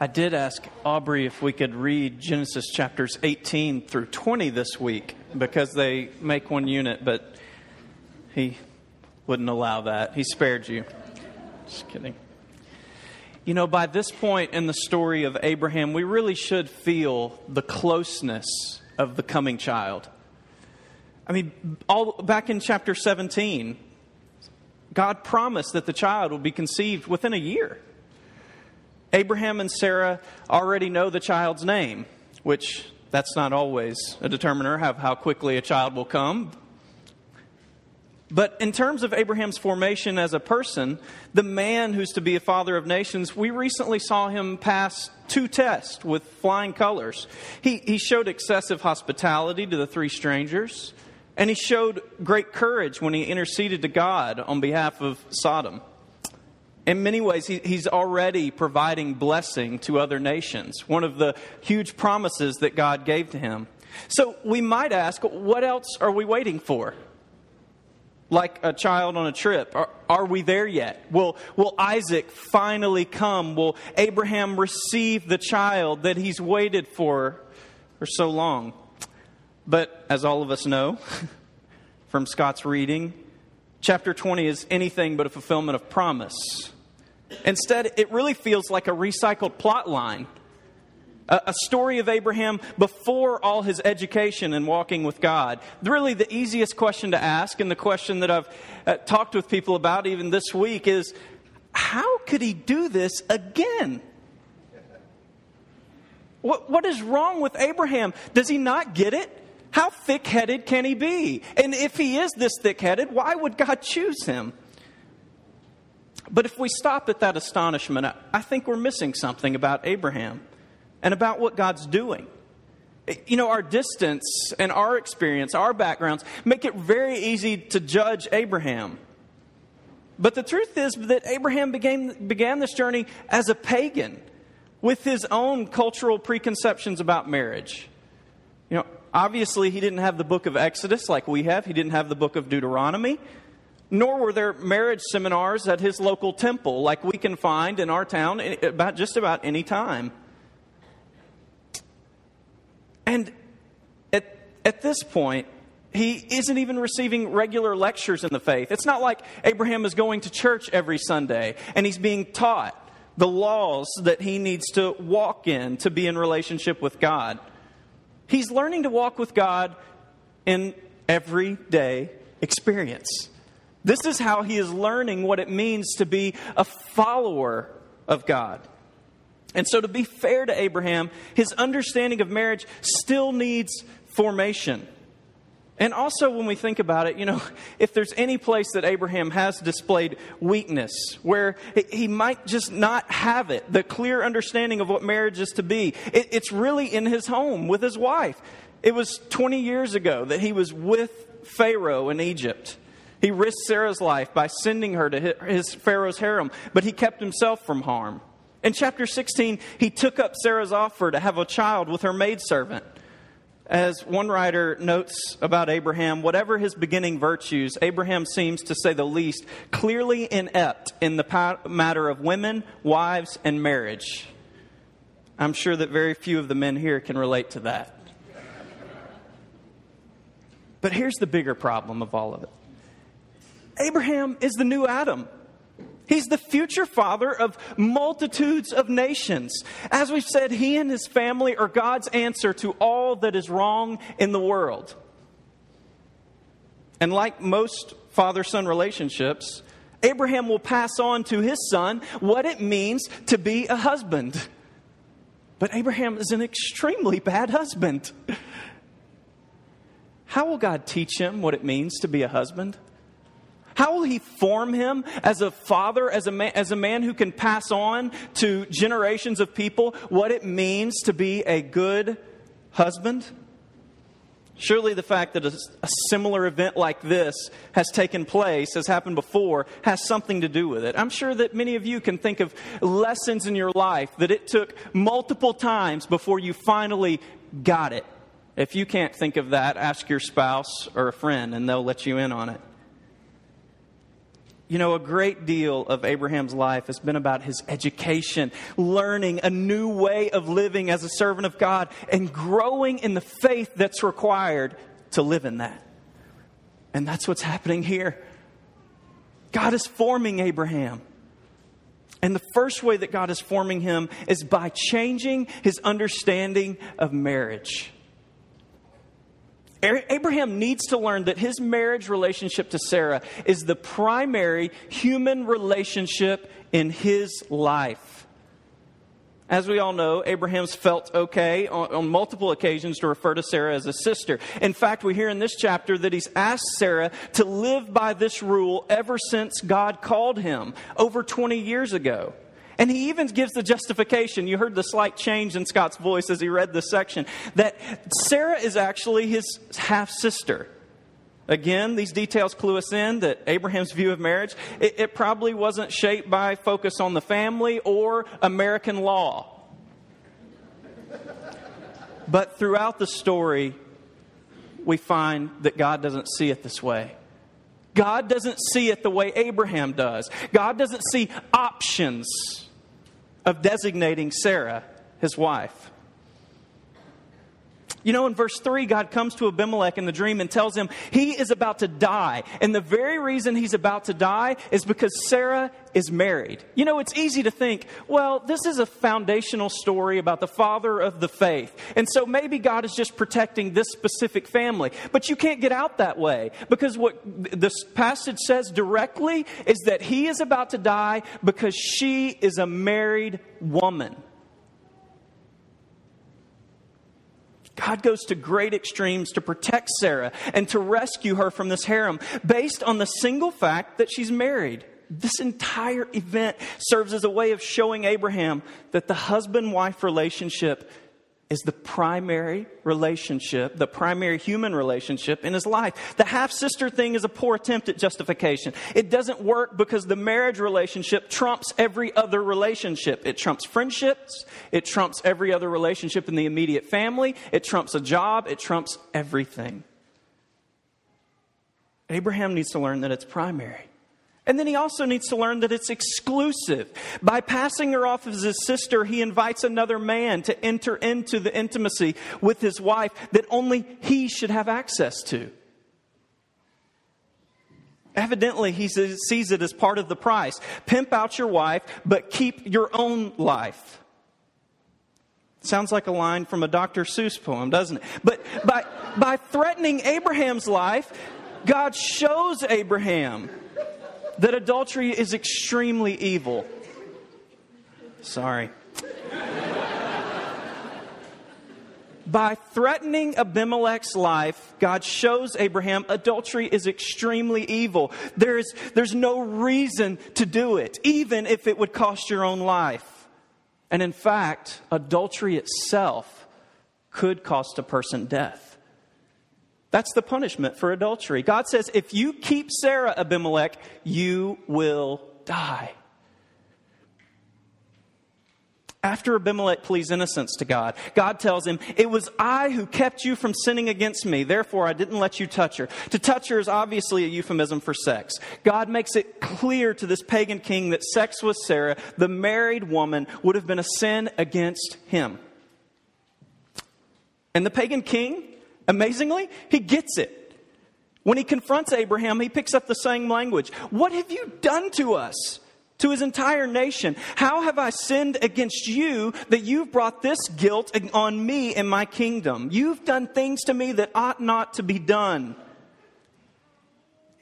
I did ask Aubrey if we could read Genesis chapters 18 through 20 this week because they make one unit, but he wouldn't allow that. He spared you. Just kidding. You know, by this point in the story of Abraham, we really should feel the closeness of the coming child. I mean, all back in chapter 17, God promised that the child would be conceived within a year. Abraham and Sarah already know the child's name, which that's not always a determiner of how quickly a child will come. But in terms of Abraham's formation as a person, the man who's to be a father of nations, we recently saw him pass two tests with flying colors. He, he showed excessive hospitality to the three strangers, and he showed great courage when he interceded to God on behalf of Sodom in many ways, he, he's already providing blessing to other nations, one of the huge promises that God gave to him. So we might ask, what else are we waiting for? Like a child on a trip. Are, are we there yet? Will, will Isaac finally come? Will Abraham receive the child that he's waited for for so long? But as all of us know from Scott's reading, chapter 20 is anything but a fulfillment of promise. Instead, it really feels like a recycled plot line. A, story of Abraham before all his education and walking with God. Really, the easiest question to ask, and the question that I've uh, talked with people about even this week, is how could he do this again? What, what is wrong with Abraham? Does he not get it? How thick headed can he be? And if he is this thick headed, why would God choose him? But if we stop at that astonishment, I think we're missing something about Abraham and about what God's doing. You know, our distance and our experience, our backgrounds, make it very easy to judge Abraham. But the truth is that Abraham began, began this journey as a pagan with his own cultural preconceptions about marriage. You know, obviously, he didn't have the book of Exodus like we have, he didn't have the book of Deuteronomy nor were there marriage seminars at his local temple like we can find in our town about just about any time. And at, at this point, he isn't even receiving regular lectures in the faith. It's not like Abraham is going to church every Sunday and he's being taught the laws that he needs to walk in to be in relationship with God. He's learning to walk with God in everyday experience. This is how he is learning what it means to be a follower of God. And so, to be fair to Abraham, his understanding of marriage still needs formation. And also, when we think about it, you know, if there's any place that Abraham has displayed weakness, where he might just not have it, the clear understanding of what marriage is to be, it's really in his home with his wife. It was 20 years ago that he was with Pharaoh in Egypt. He risked Sarah's life by sending her to his Pharaoh's harem, but he kept himself from harm. In chapter 16, he took up Sarah's offer to have a child with her maidservant. As one writer notes about Abraham, whatever his beginning virtues, Abraham seems, to say the least, clearly inept in the matter of women, wives, and marriage. I'm sure that very few of the men here can relate to that. But here's the bigger problem of all of it Abraham is the new Adam. He's the future father of multitudes of nations. As we've said, he and his family are God's answer to all that is wrong in the world. And like most father son relationships, Abraham will pass on to his son what it means to be a husband. But Abraham is an extremely bad husband. How will God teach him what it means to be a husband? How will he form him as a father, as a man, as a man who can pass on to generations of people what it means to be a good husband? Surely the fact that a, a, similar event like this has taken place, has happened before, has something to do with it. I'm sure that many of you can think of lessons in your life that it took multiple times before you finally got it. If you can't think of that, ask your spouse or a friend and they'll let you in on it. You know, a great deal of Abraham's life has been about his education, learning a new way of living as a servant of God, and growing in the faith that's required to live in that. And that's what's happening here. God is forming Abraham. And the first way that God is forming him is by changing his understanding of marriage. Abraham needs to learn that his marriage relationship to Sarah is the primary human relationship in his life. As we all know, Abraham's felt okay on, on, multiple occasions to refer to Sarah as a sister. In fact, we hear in this chapter that he's asked Sarah to live by this rule ever since God called him over 20 years ago. And he even gives the justification. You heard the slight change in Scott's voice as he read this section that Sarah is actually his half sister. Again, these details clue us in that Abraham's view of marriage, it, it, probably wasn't shaped by focus on the family or American law. But throughout the story, we find that God doesn't see it this way. God doesn't see it the way Abraham does. God doesn't see options of designating Sarah his wife. You know, in verse 3, God comes to Abimelech in the dream and tells him he is about to die. And the very reason he's about to die is because Sarah is married. You know, it's easy to think, well, this is a foundational story about the father of the faith. And so maybe God is just protecting this specific family. But you can't get out that way because what this passage says directly is that he is about to die because she is a married woman. God goes to great extremes to protect Sarah and to rescue her from this harem based on the single fact that she's married. This entire event serves as a way of showing Abraham that the husband wife relationship is the primary relationship, the primary human relationship in his life. The half sister thing is a poor attempt at justification. It doesn't work because the marriage relationship trumps every other relationship. It trumps friendships, it trumps every other relationship in the immediate family, it trumps a job, it trumps everything. Abraham needs to learn that it's primary. And then he also needs to learn that it's exclusive. By passing her off as his sister, he invites another man to enter into the intimacy with his wife that only he should have access to. Evidently, he sees it as part of the price. Pimp out your wife, but keep your own life. Sounds like a line from a Dr. Seuss poem, doesn't it? But by, by threatening Abraham's life, God shows Abraham that adultery is extremely evil. Sorry. By threatening Abimelech's life, God shows Abraham adultery is extremely evil. There's, there's no reason to do it, even if it would cost your own life. And in fact, adultery itself could cost a person death. That's the punishment for adultery. God says, if you keep Sarah, Abimelech, you will die. After Abimelech pleads innocence to God, God tells him, It was I who kept you from sinning against me, therefore I didn't let you touch her. To touch her is obviously a euphemism for sex. God makes it clear to this pagan king that sex with Sarah, the married woman, would have been a sin against him. And the pagan king Amazingly, he gets it. When he confronts Abraham, he picks up the same language. What have you done to us? To his entire nation. How have I sinned against you that you've brought this guilt on me and my kingdom? You've done things to me that ought not to be done.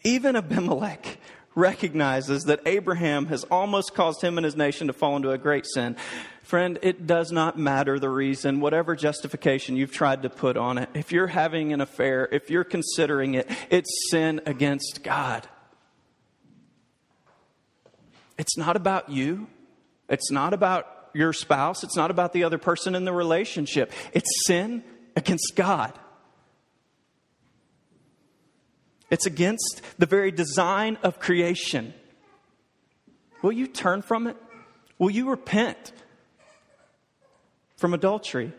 Even Abimelech recognizes that Abraham has almost caused him and his nation to fall into a great sin. Friend, it does not matter the reason, whatever justification you've tried to put on it. If you're having an affair, if you're considering it, it's sin against God. It's not about you. It's not about your spouse. It's not about the other person in the relationship. It's sin against God. It's against the very design of creation. Will you turn from it? Will you repent? from adultery.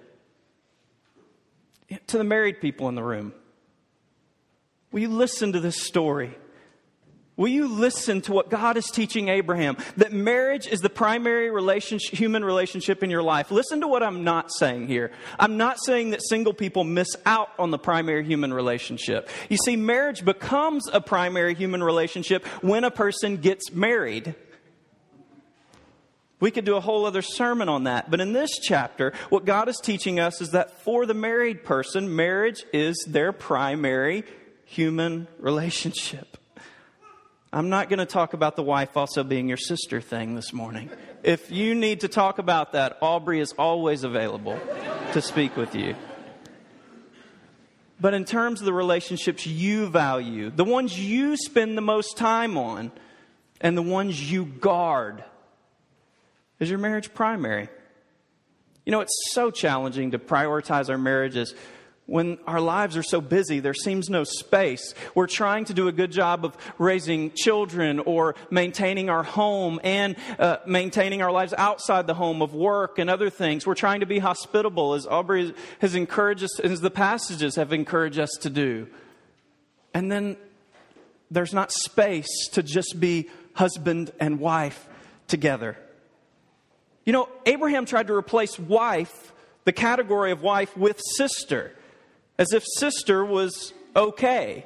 To the married people in the room, will you listen to this story? Will you listen to what God is teaching Abraham? That marriage is the primary relationship, human relationship in your life. Listen to what I'm not saying here. I'm not saying that single people miss out on the primary human relationship. You see, marriage becomes a primary human relationship when a person gets married. We could do a whole other sermon on that. But in this chapter, what God is teaching us is that for the married person, marriage is their primary human relationship. I'm not going to talk about the wife also being your sister thing this morning. If you need to talk about that, Aubrey is always available to speak with you. But in terms of the relationships you value, the ones you spend the most time on, and the ones you guard, is your marriage primary? You know, it's so challenging to prioritize our marriages when our lives are so busy, there seems no space. We're trying to do a good job of raising children or maintaining our home and uh, maintaining our lives outside the home of work and other things. We're trying to be hospitable, as Aubrey has encouraged us, as the passages have encouraged us to do. And then there's not space to just be husband and wife together. You know, Abraham tried to replace wife, the category of wife, with sister as if sister was okay.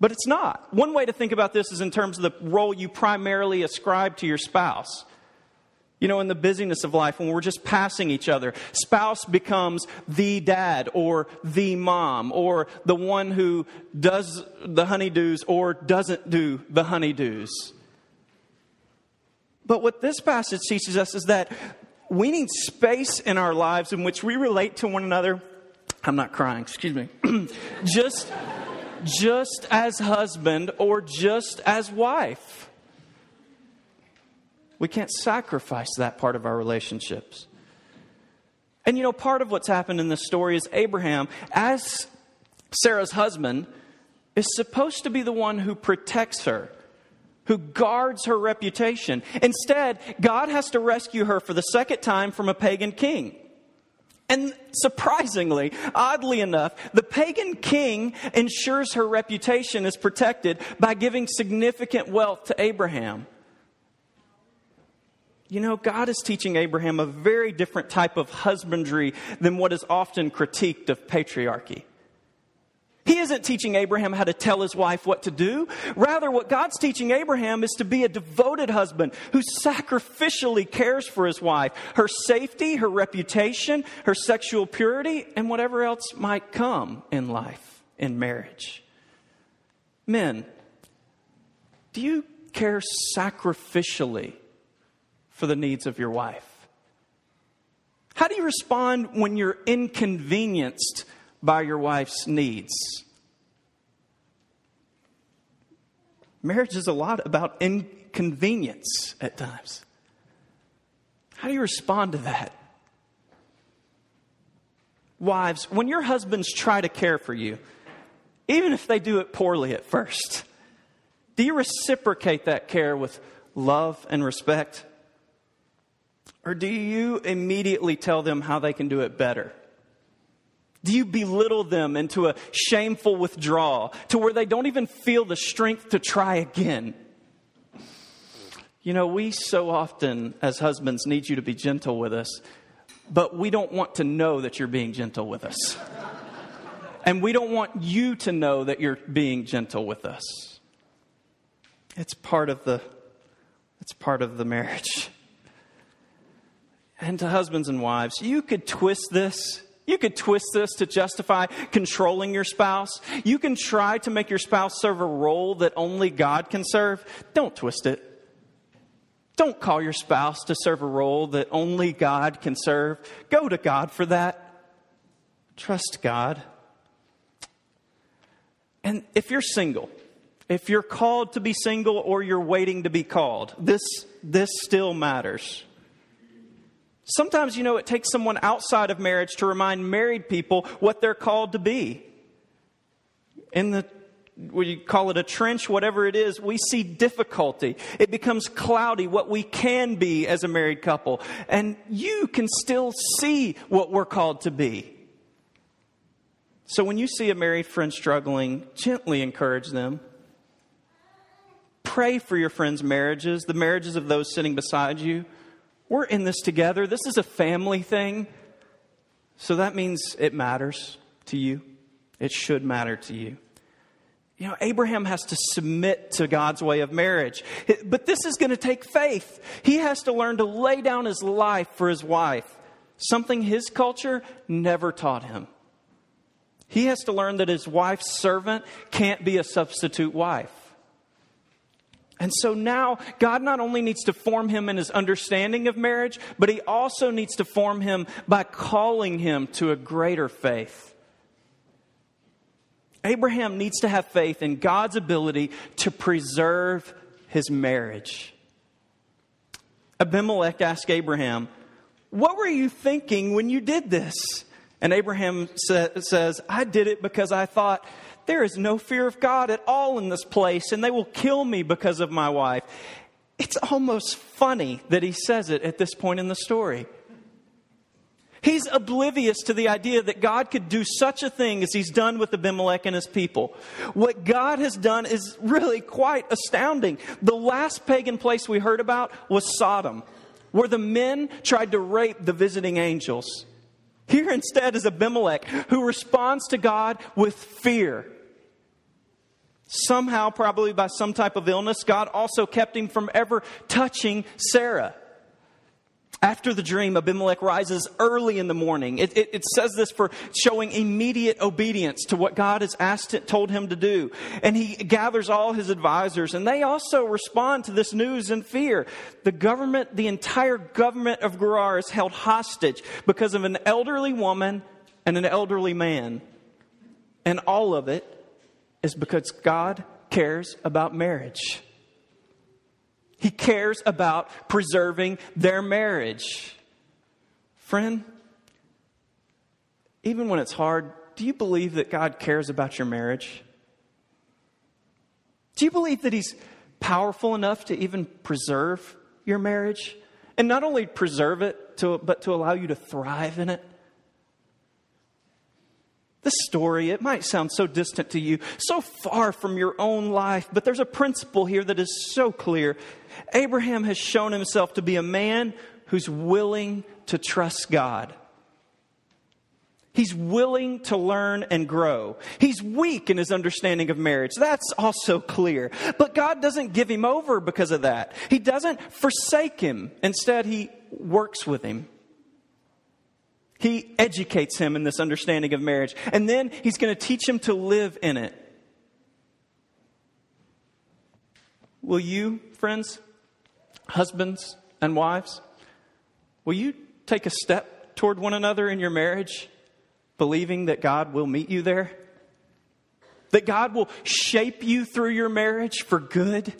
But it's not. One way to think about this is in terms of the role you primarily ascribe to your spouse. You know, in the busyness of life, when we're just passing each other, spouse becomes the dad or the mom or the one who does the honeydews or doesn't do the honeydews. But what this passage teaches us is that we need space in our lives in which we relate to one another I'm not crying, excuse me. just, just as husband or just as wife. We can't sacrifice that part of our relationships. And you know, part of what's happened in this story is Abraham, as Sarah's husband, is supposed to be the one who protects her, who guards her reputation. Instead, God has to rescue her for the second time from a pagan king. And surprisingly, oddly enough, the pagan king ensures her reputation is protected by giving significant wealth to Abraham. You know, God is teaching Abraham a very different type of husbandry than what is often critiqued of patriarchy. He isn't teaching Abraham how to tell his wife what to do. Rather, what God's teaching Abraham is to be a devoted husband who sacrificially cares for his wife, her safety, her reputation, her sexual purity, and whatever else might come in life, in marriage. Men, do you care sacrificially for the needs of your wife? How do you respond when you're inconvenienced by your wife's needs. Marriage is a lot about inconvenience at times. How do you respond to that? Wives, when your husbands try to care for you, even if they do it poorly at first, do you reciprocate that care with love and respect? Or do you immediately tell them how they can do it better? Do you belittle them into a shameful withdrawal to where they don't even feel the strength to try again? You know, we so often, as husbands, need you to be gentle with us, but we don't want to know that you're being gentle with us. and we don't want you to know that you're being gentle with us. It's part of the it's part of the marriage. And to husbands and wives, you could twist this you could twist this to justify controlling your spouse. You can try to make your spouse serve a role that only God can serve. Don't twist it. Don't call your spouse to serve a role that only God can serve. Go to God for that. Trust God. And if you're single, if you're called to be single or you're waiting to be called, this, this still matters. Sometimes, you know, it takes someone outside of marriage to remind married people what they're called to be. In the we call it a trench, whatever it is, we see difficulty. It becomes cloudy what we can be as a married couple. And you can still see what we're called to be. So when you see a married friend struggling, gently encourage them. pray for your friends' marriages, the marriages of those sitting beside you. We're in this together. This is a family thing. So that means it matters to you. It should matter to you. You know, Abraham has to submit to God's way of marriage. But this is going to take faith. He has to learn to lay down his life for his wife, something his culture never taught him. He has to learn that his wife's servant can't be a substitute wife. And so now, God not only needs to form him in his understanding of marriage, but he also needs to form him by calling him to a greater faith. Abraham needs to have faith in God's ability to preserve his marriage. Abimelech asked Abraham, What were you thinking when you did this? And Abraham sa- says, I did it because I thought, there is no fear of God at all in this place, and they will kill me because of my wife. It's almost funny that he says it at this point in the story. He's oblivious to the idea that God could do such a thing as he's done with Abimelech and his people. What God has done is really quite astounding. The last pagan place we heard about was Sodom, where the men tried to rape the visiting angels. Here instead is Abimelech, who responds to God with fear. Somehow, probably by some type of illness, God also kept him from ever touching Sarah. After the dream, Abimelech rises early in the morning. It, it, it, says this for showing immediate obedience to what God has asked told him to do. And he gathers all his advisors, and they also respond to this news in fear. The government, the entire government of Gerar is held hostage because of an elderly woman and an elderly man. And all of it is because God cares about marriage. He cares about preserving their marriage. Friend, even when it's hard, do you believe that God cares about your marriage? Do you believe that He's powerful enough to even preserve your marriage? And not only preserve it, to, but to allow you to thrive in it? This story, it might sound so distant to you, so far from your own life, but there's a principle here that is so clear. Abraham has shown himself to be a man who's willing to trust God. He's willing to learn and grow. He's weak in his understanding of marriage. That's also clear. But God doesn't give him over because of that. He doesn't forsake him. Instead, he works with him. He educates him in this understanding of marriage. And then he's going to teach him to live in it. Will you, friends, husbands and wives, will you take a step toward one another in your marriage, believing that God will meet you there? That God will shape you through your marriage for good?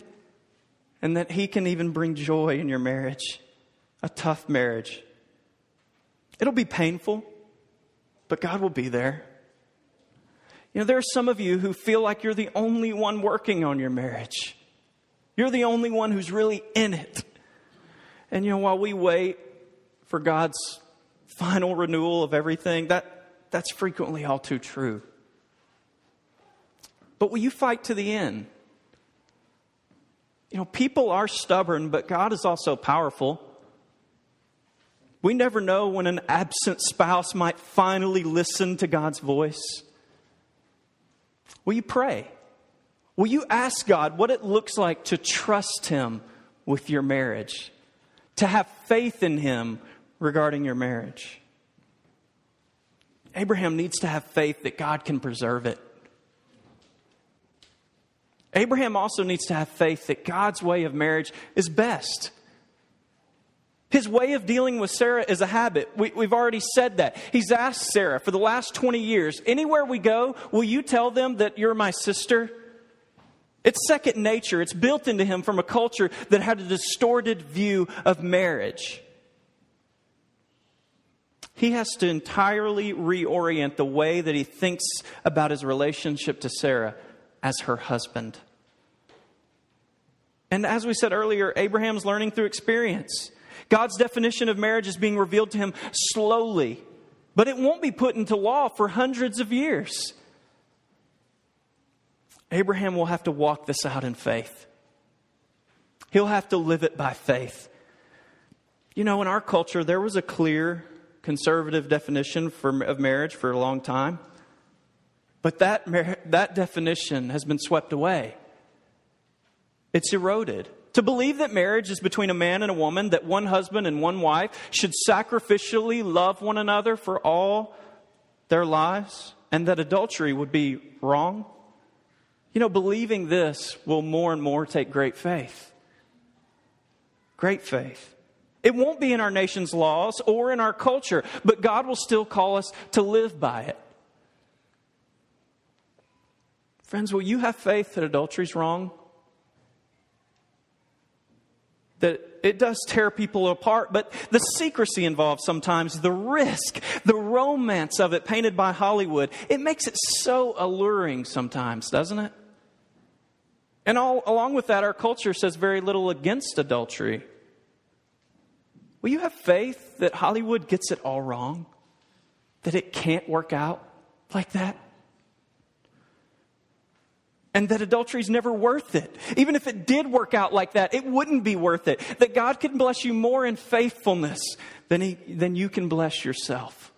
And that He can even bring joy in your marriage, a tough marriage. It'll be painful, but God will be there. You know, there are some of you who feel like you're the only one working on your marriage. You're the only one who's really in it. And you know, while we wait for God's final renewal of everything, that, that's frequently all too true. But will you fight to the end? You know, people are stubborn, but God is also powerful. We never know when an absent spouse might finally listen to God's voice. Will you pray? Will you ask God what it looks like to trust Him with your marriage, to have faith in Him regarding your marriage? Abraham needs to have faith that God can preserve it. Abraham also needs to have faith that God's way of marriage is best. His way of dealing with Sarah is a habit. We, have already said that. He's asked Sarah for the last 20 years, anywhere we go, will you tell them that you're my sister? It's second nature. It's built into him from a culture that had a distorted view of marriage. He has to entirely reorient the way that he thinks about his relationship to Sarah as her husband. And as we said earlier, Abraham's learning through experience. God's definition of marriage is being revealed to him slowly, but it won't be put into law for hundreds of years. Abraham will have to walk this out in faith. He'll have to live it by faith. You know, in our culture, there was a clear conservative definition for, of marriage for a long time, but that, that definition has been swept away. It's eroded. To believe that marriage is between a man and a woman, that one husband and one wife should sacrificially love one another for all their lives, and that adultery would be wrong. You know, believing this will more and more take great faith. Great faith. It won't be in our nation's laws or in our culture, but God will still call us to live by it. Friends, will you have faith that adultery is wrong? That it does tear people apart, but the secrecy involved sometimes, the risk, the romance of it painted by Hollywood, it makes it so alluring sometimes, doesn't it? And all, along with that, our culture says very little against adultery. Will you have faith that Hollywood gets it all wrong? That it can't work out like that? And that adultery is never worth it. Even if it did work out like that, it wouldn't be worth it. That God can bless you more in faithfulness than, he, than you can bless yourself.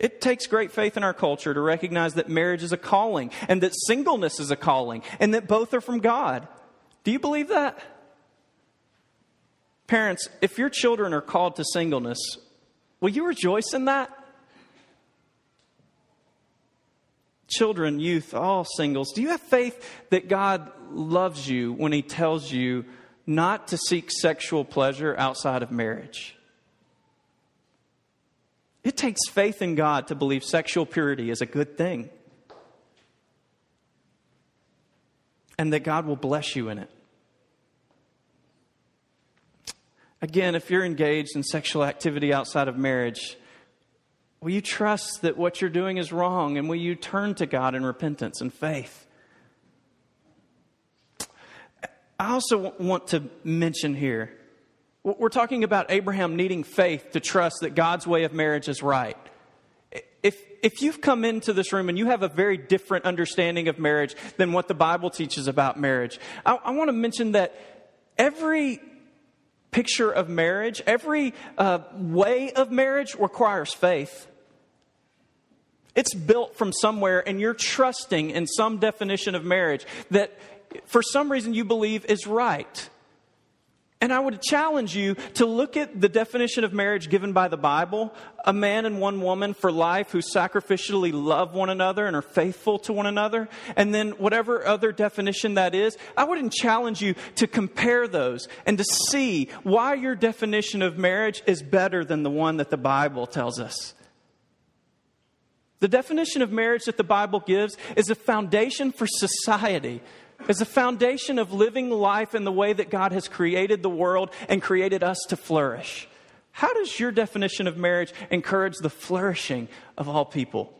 It takes great faith in our culture to recognize that marriage is a calling and that singleness is a calling and that both are from God. Do you believe that? Parents, if your children are called to singleness, will you rejoice in that? Children, youth, all singles, do you have faith that God loves you when He tells you not to seek sexual pleasure outside of marriage? It takes faith in God to believe sexual purity is a good thing and that God will bless you in it. Again, if you're engaged in sexual activity outside of marriage, Will you trust that what you're doing is wrong and will you turn to God in repentance and faith? I also want to mention here we're talking about Abraham needing faith to trust that God's way of marriage is right. If, if you've come into this room and you have a very different understanding of marriage than what the Bible teaches about marriage, I, I want to mention that every picture of marriage, every uh, way of marriage requires faith. It's built from somewhere, and you're trusting in some definition of marriage that for some reason you believe is right. And I would challenge you to look at the definition of marriage given by the Bible a man and one woman for life who sacrificially love one another and are faithful to one another. And then, whatever other definition that is, I would challenge you to compare those and to see why your definition of marriage is better than the one that the Bible tells us. The definition of marriage that the Bible gives is a foundation for society, is a foundation of living life in the way that God has created the world and created us to flourish. How does your definition of marriage encourage the flourishing of all people?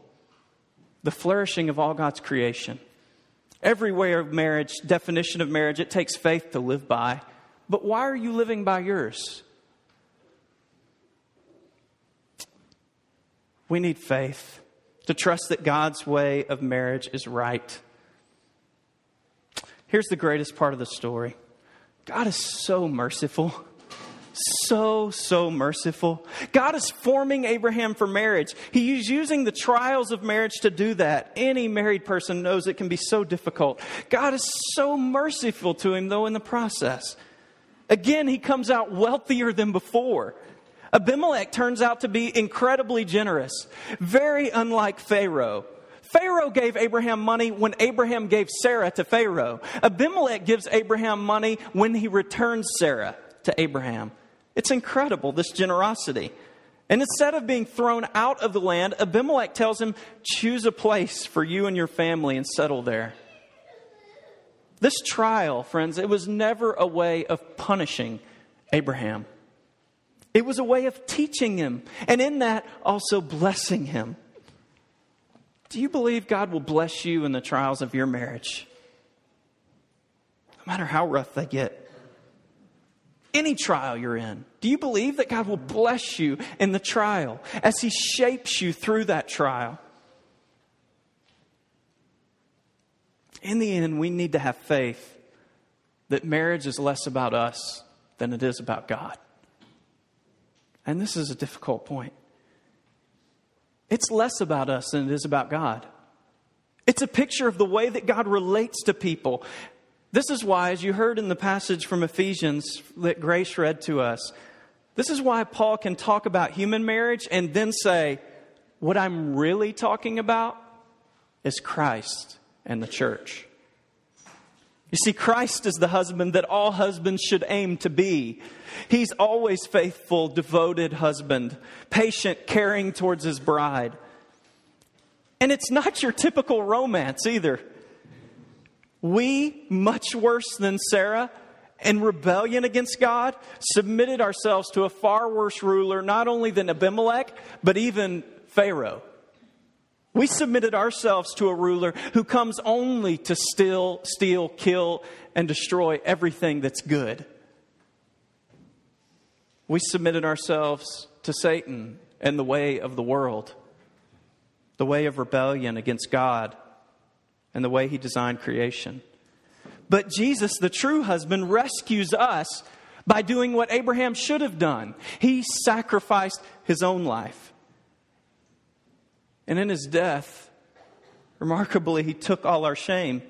The flourishing of all God's creation. Every way of marriage, definition of marriage, it takes faith to live by. But why are you living by yours? We need faith to trust that God's way of marriage is right. Here's the greatest part of the story God is so merciful. So, so merciful. God is forming Abraham for marriage. He is using the trials of marriage to do that. Any married person knows it can be so difficult. God is so merciful to him, though, in the process. Again, he comes out wealthier than before. Abimelech turns out to be incredibly generous, very unlike Pharaoh. Pharaoh gave Abraham money when Abraham gave Sarah to Pharaoh. Abimelech gives Abraham money when he returns Sarah to Abraham. It's incredible, this generosity. And instead of being thrown out of the land, Abimelech tells him, Choose a place for you and your family and settle there. This trial, friends, it was never a way of punishing Abraham. It was a way of teaching him, and in that, also blessing him. Do you believe God will bless you in the trials of your marriage? No matter how rough they get. Any trial you're in, do you believe that God will bless you in the trial as He shapes you through that trial? In the end, we need to have faith that marriage is less about us than it is about God. And this is a difficult point. It's less about us than it is about God. It's a picture of the way that God relates to people. This is why, as you heard in the passage from Ephesians that Grace read to us, this is why Paul can talk about human marriage and then say, What I'm really talking about is Christ and the church. You see, Christ is the husband that all husbands should aim to be. He's always faithful, devoted husband, patient, caring towards his bride. And it's not your typical romance either. We, much worse than Sarah, in rebellion against God, submitted ourselves to a far worse ruler, not only than Abimelech, but even Pharaoh. We submitted ourselves to a ruler who comes only to steal, steal, kill, and destroy everything that's good. We submitted ourselves to Satan and the way of the world, the way of rebellion against God, and the way he designed creation. But Jesus, the true husband, rescues us by doing what Abraham should have done. He sacrificed his own life. And in his death, remarkably, he took all our shame.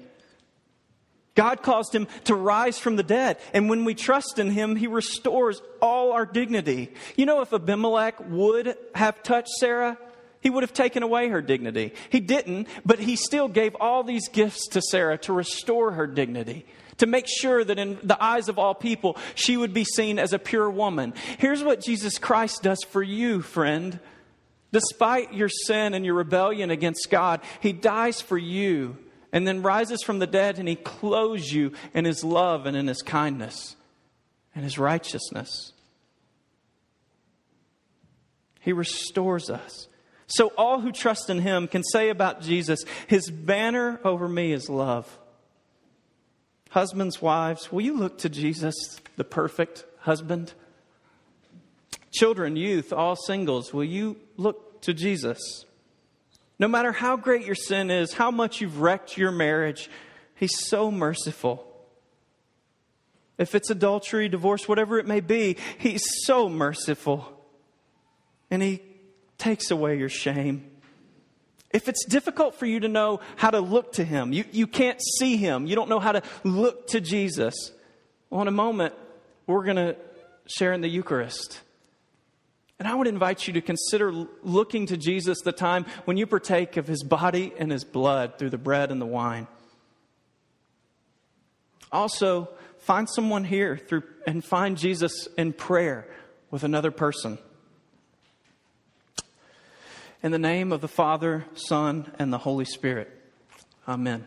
God caused him to rise from the dead. And when we trust in him, he restores all our dignity. You know, if Abimelech would have touched Sarah, he would have taken away her dignity. He didn't, but he still gave all these gifts to Sarah to restore her dignity, to make sure that in the eyes of all people, she would be seen as a pure woman. Here's what Jesus Christ does for you, friend. Despite your sin and your rebellion against God, He dies for you and then rises from the dead and He clothes you in His love and in His kindness and His righteousness. He restores us. So all who trust in Him can say about Jesus, His banner over me is love. Husbands, wives, will you look to Jesus, the perfect husband? Children, youth, all singles, will you look to Jesus? No matter how great your sin is, how much you've wrecked your marriage, He's so merciful. If it's adultery, divorce, whatever it may be, He's so merciful. And He takes away your shame. If it's difficult for you to know how to look to Him, you, you can't see Him, you don't know how to look to Jesus, well, in a moment, we're going to share in the Eucharist. And I would invite you to consider looking to Jesus the time when you partake of his body and his blood through the bread and the wine. Also, find someone here through, and find Jesus in prayer with another person. In the name of the Father, Son, and the Holy Spirit. Amen.